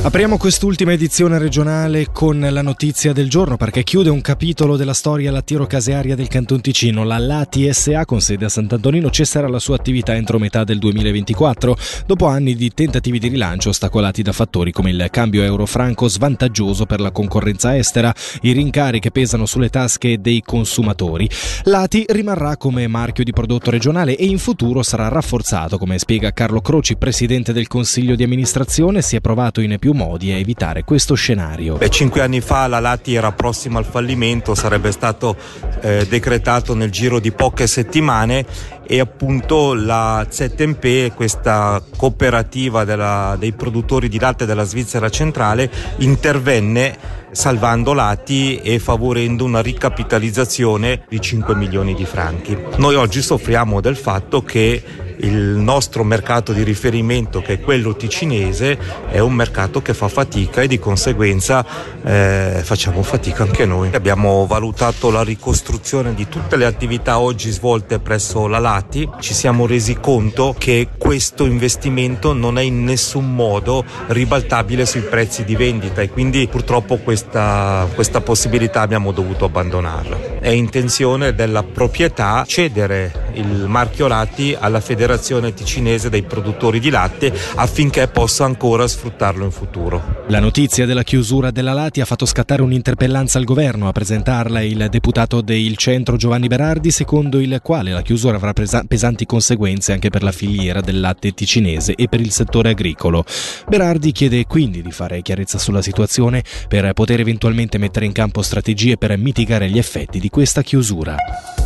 Apriamo quest'ultima edizione regionale con la notizia del giorno perché chiude un capitolo della storia lattiero-casearia del Canton Ticino. La Lati SA con sede a Sant'Antonino cesserà la sua attività entro metà del 2024 dopo anni di tentativi di rilancio ostacolati da fattori come il cambio euro-franco svantaggioso per la concorrenza estera, i rincari che pesano sulle tasche dei consumatori. Lati rimarrà come marchio di prodotto regionale e in futuro sarà rafforzato, come spiega Carlo Croci, presidente del Consiglio di amministrazione, si è provato in più più modi a evitare questo scenario. Beh, cinque anni fa la Lati era prossima al fallimento, sarebbe stato eh, decretato nel giro di poche settimane e appunto la ZMP, questa cooperativa della, dei produttori di latte della Svizzera centrale, intervenne salvando lati e favorendo una ricapitalizzazione di 5 milioni di franchi. Noi oggi soffriamo del fatto che il nostro mercato di riferimento, che è quello ticinese, è un mercato che fa fatica e di conseguenza eh, facciamo fatica anche noi. Abbiamo valutato la ricostruzione di tutte le attività oggi svolte presso la Lati, ci siamo resi conto che questo investimento non è in nessun modo ribaltabile sui prezzi di vendita e quindi purtroppo questa, questa possibilità abbiamo dovuto abbandonarla. È intenzione della proprietà cedere il marchio Lati alla Federazione Ticinese dei produttori di latte affinché possa ancora sfruttarlo in futuro. La notizia della chiusura della Lati ha fatto scattare un'interpellanza al governo a presentarla il deputato del centro Giovanni Berardi secondo il quale la chiusura avrà pesanti conseguenze anche per la filiera del latte ticinese e per il settore agricolo. Berardi chiede quindi di fare chiarezza sulla situazione per poter eventualmente mettere in campo strategie per mitigare gli effetti di questa chiusura.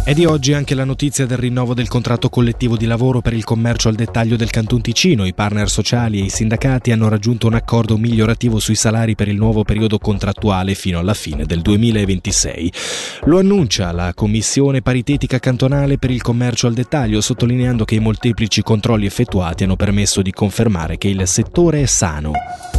È di oggi anche la notizia del rinnovo del contratto collettivo di lavoro per il commercio al dettaglio del Canton Ticino. I partner sociali e i sindacati hanno raggiunto un accordo migliorativo sui salari per il nuovo periodo contrattuale fino alla fine del 2026. Lo annuncia la Commissione paritetica cantonale per il commercio al dettaglio, sottolineando che i molteplici controlli effettuati hanno permesso di confermare che il settore è sano.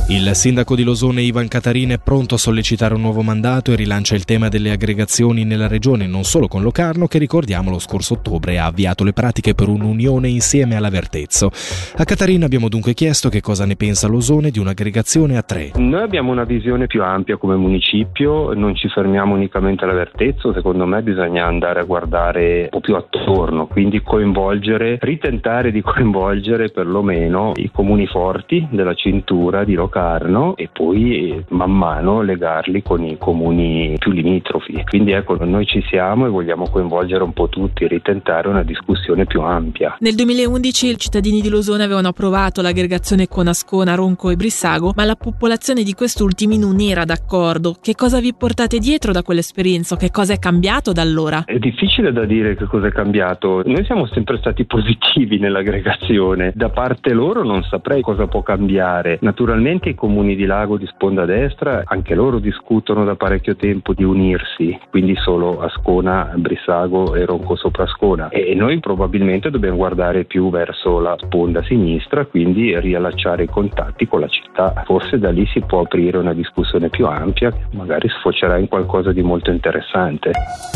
Il sindaco di Losone Ivan Catarin è pronto a sollecitare un nuovo mandato e rilancia il tema delle aggregazioni nella regione, non solo con Locarno, che ricordiamo lo scorso ottobre ha avviato le pratiche per un'unione insieme alla Vertezzo. A Catarin abbiamo dunque chiesto che cosa ne pensa Losone di un'aggregazione a tre. Noi abbiamo una visione più ampia come municipio, non ci fermiamo unicamente alla Vertezzo, secondo me bisogna andare a guardare un po' più attorno, quindi coinvolgere, ritentare di coinvolgere perlomeno i comuni forti della cintura di Locarno e poi man mano legarli con i comuni più limitrofi. Quindi ecco, noi ci siamo e vogliamo coinvolgere un po' tutti, ritentare una discussione più ampia. Nel 2011 i cittadini di Losone avevano approvato l'aggregazione con Ascona, Ronco e Brissago, ma la popolazione di quest'ultimi non era d'accordo. Che cosa vi portate dietro da quell'esperienza? Che cosa è cambiato da allora? È difficile da dire che cosa è cambiato. Noi siamo sempre stati positivi nell'aggregazione. Da parte loro non saprei cosa può cambiare. Naturalmente i comuni di Lago di sponda destra, anche loro discutono da parecchio tempo di unirsi, quindi solo Ascona, Brissago e Ronco sopra Ascona. E noi probabilmente dobbiamo guardare più verso la sponda sinistra, quindi riallacciare i contatti con la città. Forse da lì si può aprire una discussione più ampia che magari sfocerà in qualcosa di molto interessante.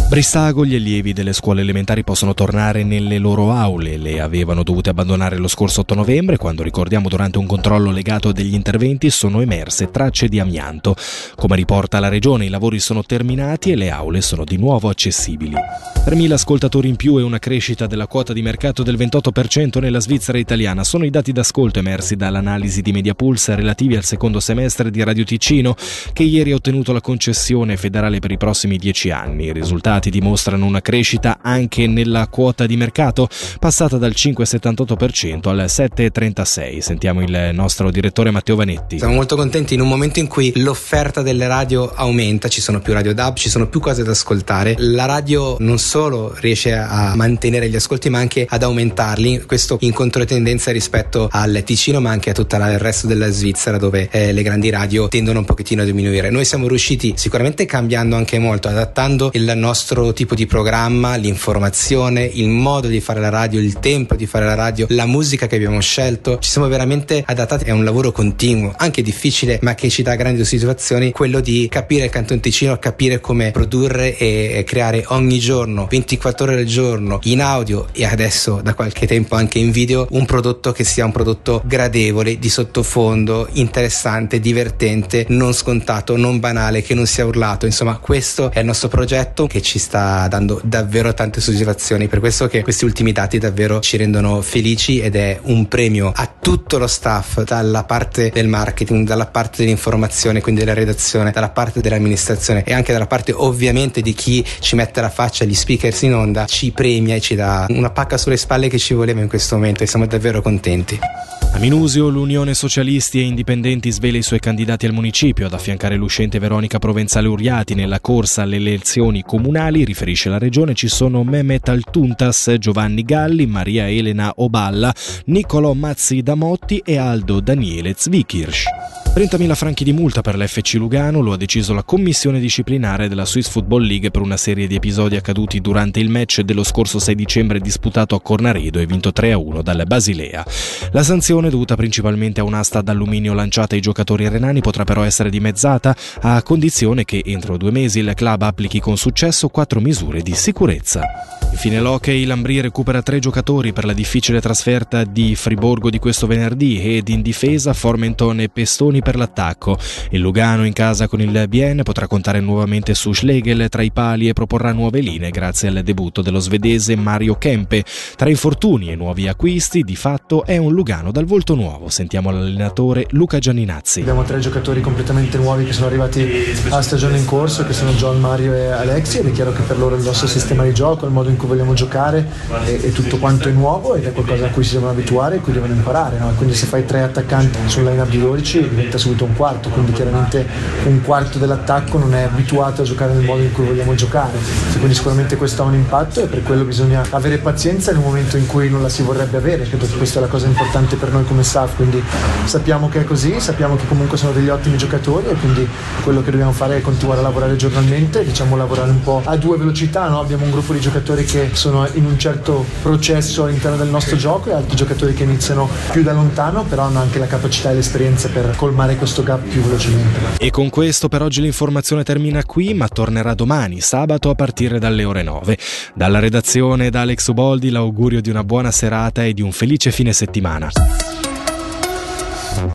Brissago, gli allievi delle scuole elementari possono tornare nelle loro aule. Le avevano dovute abbandonare lo scorso 8 novembre, quando ricordiamo durante un controllo legato degli interventi sono emerse tracce di amianto. Come riporta la Regione, i lavori sono terminati e le aule sono di nuovo accessibili. 3.000 ascoltatori in più e una crescita della quota di mercato del 28% nella Svizzera italiana sono i dati d'ascolto emersi dall'analisi di Mediapulse relativi al secondo semestre di Radio Ticino, che ieri ha ottenuto la concessione federale per i prossimi 10 anni. I risultati dimostrano una crescita anche nella quota di mercato, passata dal 5,78% al 7,36%. Sentiamo il nostro direttore Matteo Vanetti. Siamo molto contenti in un momento in cui l'offerta delle radio aumenta, ci sono più radio DAB, ci sono più cose da ascoltare. La radio non solo riesce a mantenere gli ascolti, ma anche ad aumentarli. Questo in controtendenza rispetto al Ticino, ma anche a tutto il resto della Svizzera, dove eh, le grandi radio tendono un pochettino a diminuire. Noi siamo riusciti sicuramente cambiando anche molto, adattando il nostro tipo di programma, l'informazione, il modo di fare la radio, il tempo di fare la radio, la musica che abbiamo scelto. Ci siamo veramente adattati, è un lavoro continuo anche difficile ma che ci dà grandi soddisfazioni, quello di capire il Canton Ticino, capire come produrre e creare ogni giorno, 24 ore al giorno, in in audio e adesso da qualche tempo anche in video un prodotto che sia un prodotto gradevole, di sottofondo, interessante, divertente, non scontato, non banale, che non sia urlato. Insomma, questo è il nostro progetto che ci sta dando davvero tante soddisfazioni. Per questo che questi ultimi dati davvero ci rendono felici ed è un premio a tutto lo staff, dalla parte del marketing, dalla parte dell'informazione, quindi della redazione, dalla parte dell'amministrazione e anche dalla parte ovviamente di chi ci mette la faccia, gli speakers in onda, ci premia e ci dà una pacca sulle spalle che ci voleva in questo momento e siamo davvero contenti. A Minusio l'Unione Socialisti e Indipendenti svela i suoi candidati al municipio ad affiancare l'uscente Veronica Provenzale Uriati nella corsa alle elezioni comunali, riferisce la regione, ci sono Mehmet Altuntas, Giovanni Galli, Maria Elena Oballa, Niccolò Mazzi Damotti e Aldo Daniele Zvikirsch. 30.000 franchi di multa per l'FC Lugano lo ha deciso la commissione disciplinare della Swiss Football League per una serie di episodi accaduti durante il match dello scorso 6 dicembre disputato a Cornaredo e vinto 3-1 dal Basilea. La sanzione, dovuta principalmente a un'asta d'alluminio lanciata ai giocatori renani, potrà però essere dimezzata a condizione che entro due mesi il club applichi con successo quattro misure di sicurezza. Infine l'Hockey Lambri recupera tre giocatori per la difficile trasferta di Friborgo di questo venerdì ed in difesa Formenton e Pestoni per l'attacco. Il Lugano in casa con il Bien potrà contare nuovamente su Schlegel tra i pali e proporrà nuove linee grazie al debutto dello svedese Mario Kempe. Tra infortuni e nuovi acquisti, di fatto è un Lugano dal volto nuovo. Sentiamo l'allenatore Luca Gianninazzi. Abbiamo tre giocatori completamente nuovi che sono arrivati a stagione in corso, che sono John, Mario e Alexi ed è chiaro che per loro il nostro sistema di gioco, il modo in cui vogliamo giocare e, e, tutto quanto è nuovo ed è qualcosa a cui si devono abituare e cui devono imparare. No? Quindi se fai tre attaccanti sul line-up di 12 diventa subito un quarto, quindi chiaramente un quarto dell'attacco non è abituato a giocare nel modo in cui vogliamo giocare. Quindi sicuramente questo ha un impatto e per quello bisogna avere pazienza in un momento in cui non la si vorrebbe avere. Credo che questa è la cosa importante per noi come staff, quindi sappiamo che è così, sappiamo che comunque sono degli ottimi giocatori e quindi quello che dobbiamo fare è continuare a lavorare giornalmente, diciamo lavorare un po' a due velocità, no? abbiamo un gruppo di giocatori che sono sono in un certo processo all'interno del nostro gioco e altri giocatori che iniziano più da lontano, però hanno anche la capacità e l'esperienza per colmare questo gap più velocemente. E con questo per oggi l'informazione termina qui, ma tornerà domani, sabato a partire dalle ore 9. Dalla redazione da Alex Uboldi l'augurio di una buona serata e di un felice fine settimana.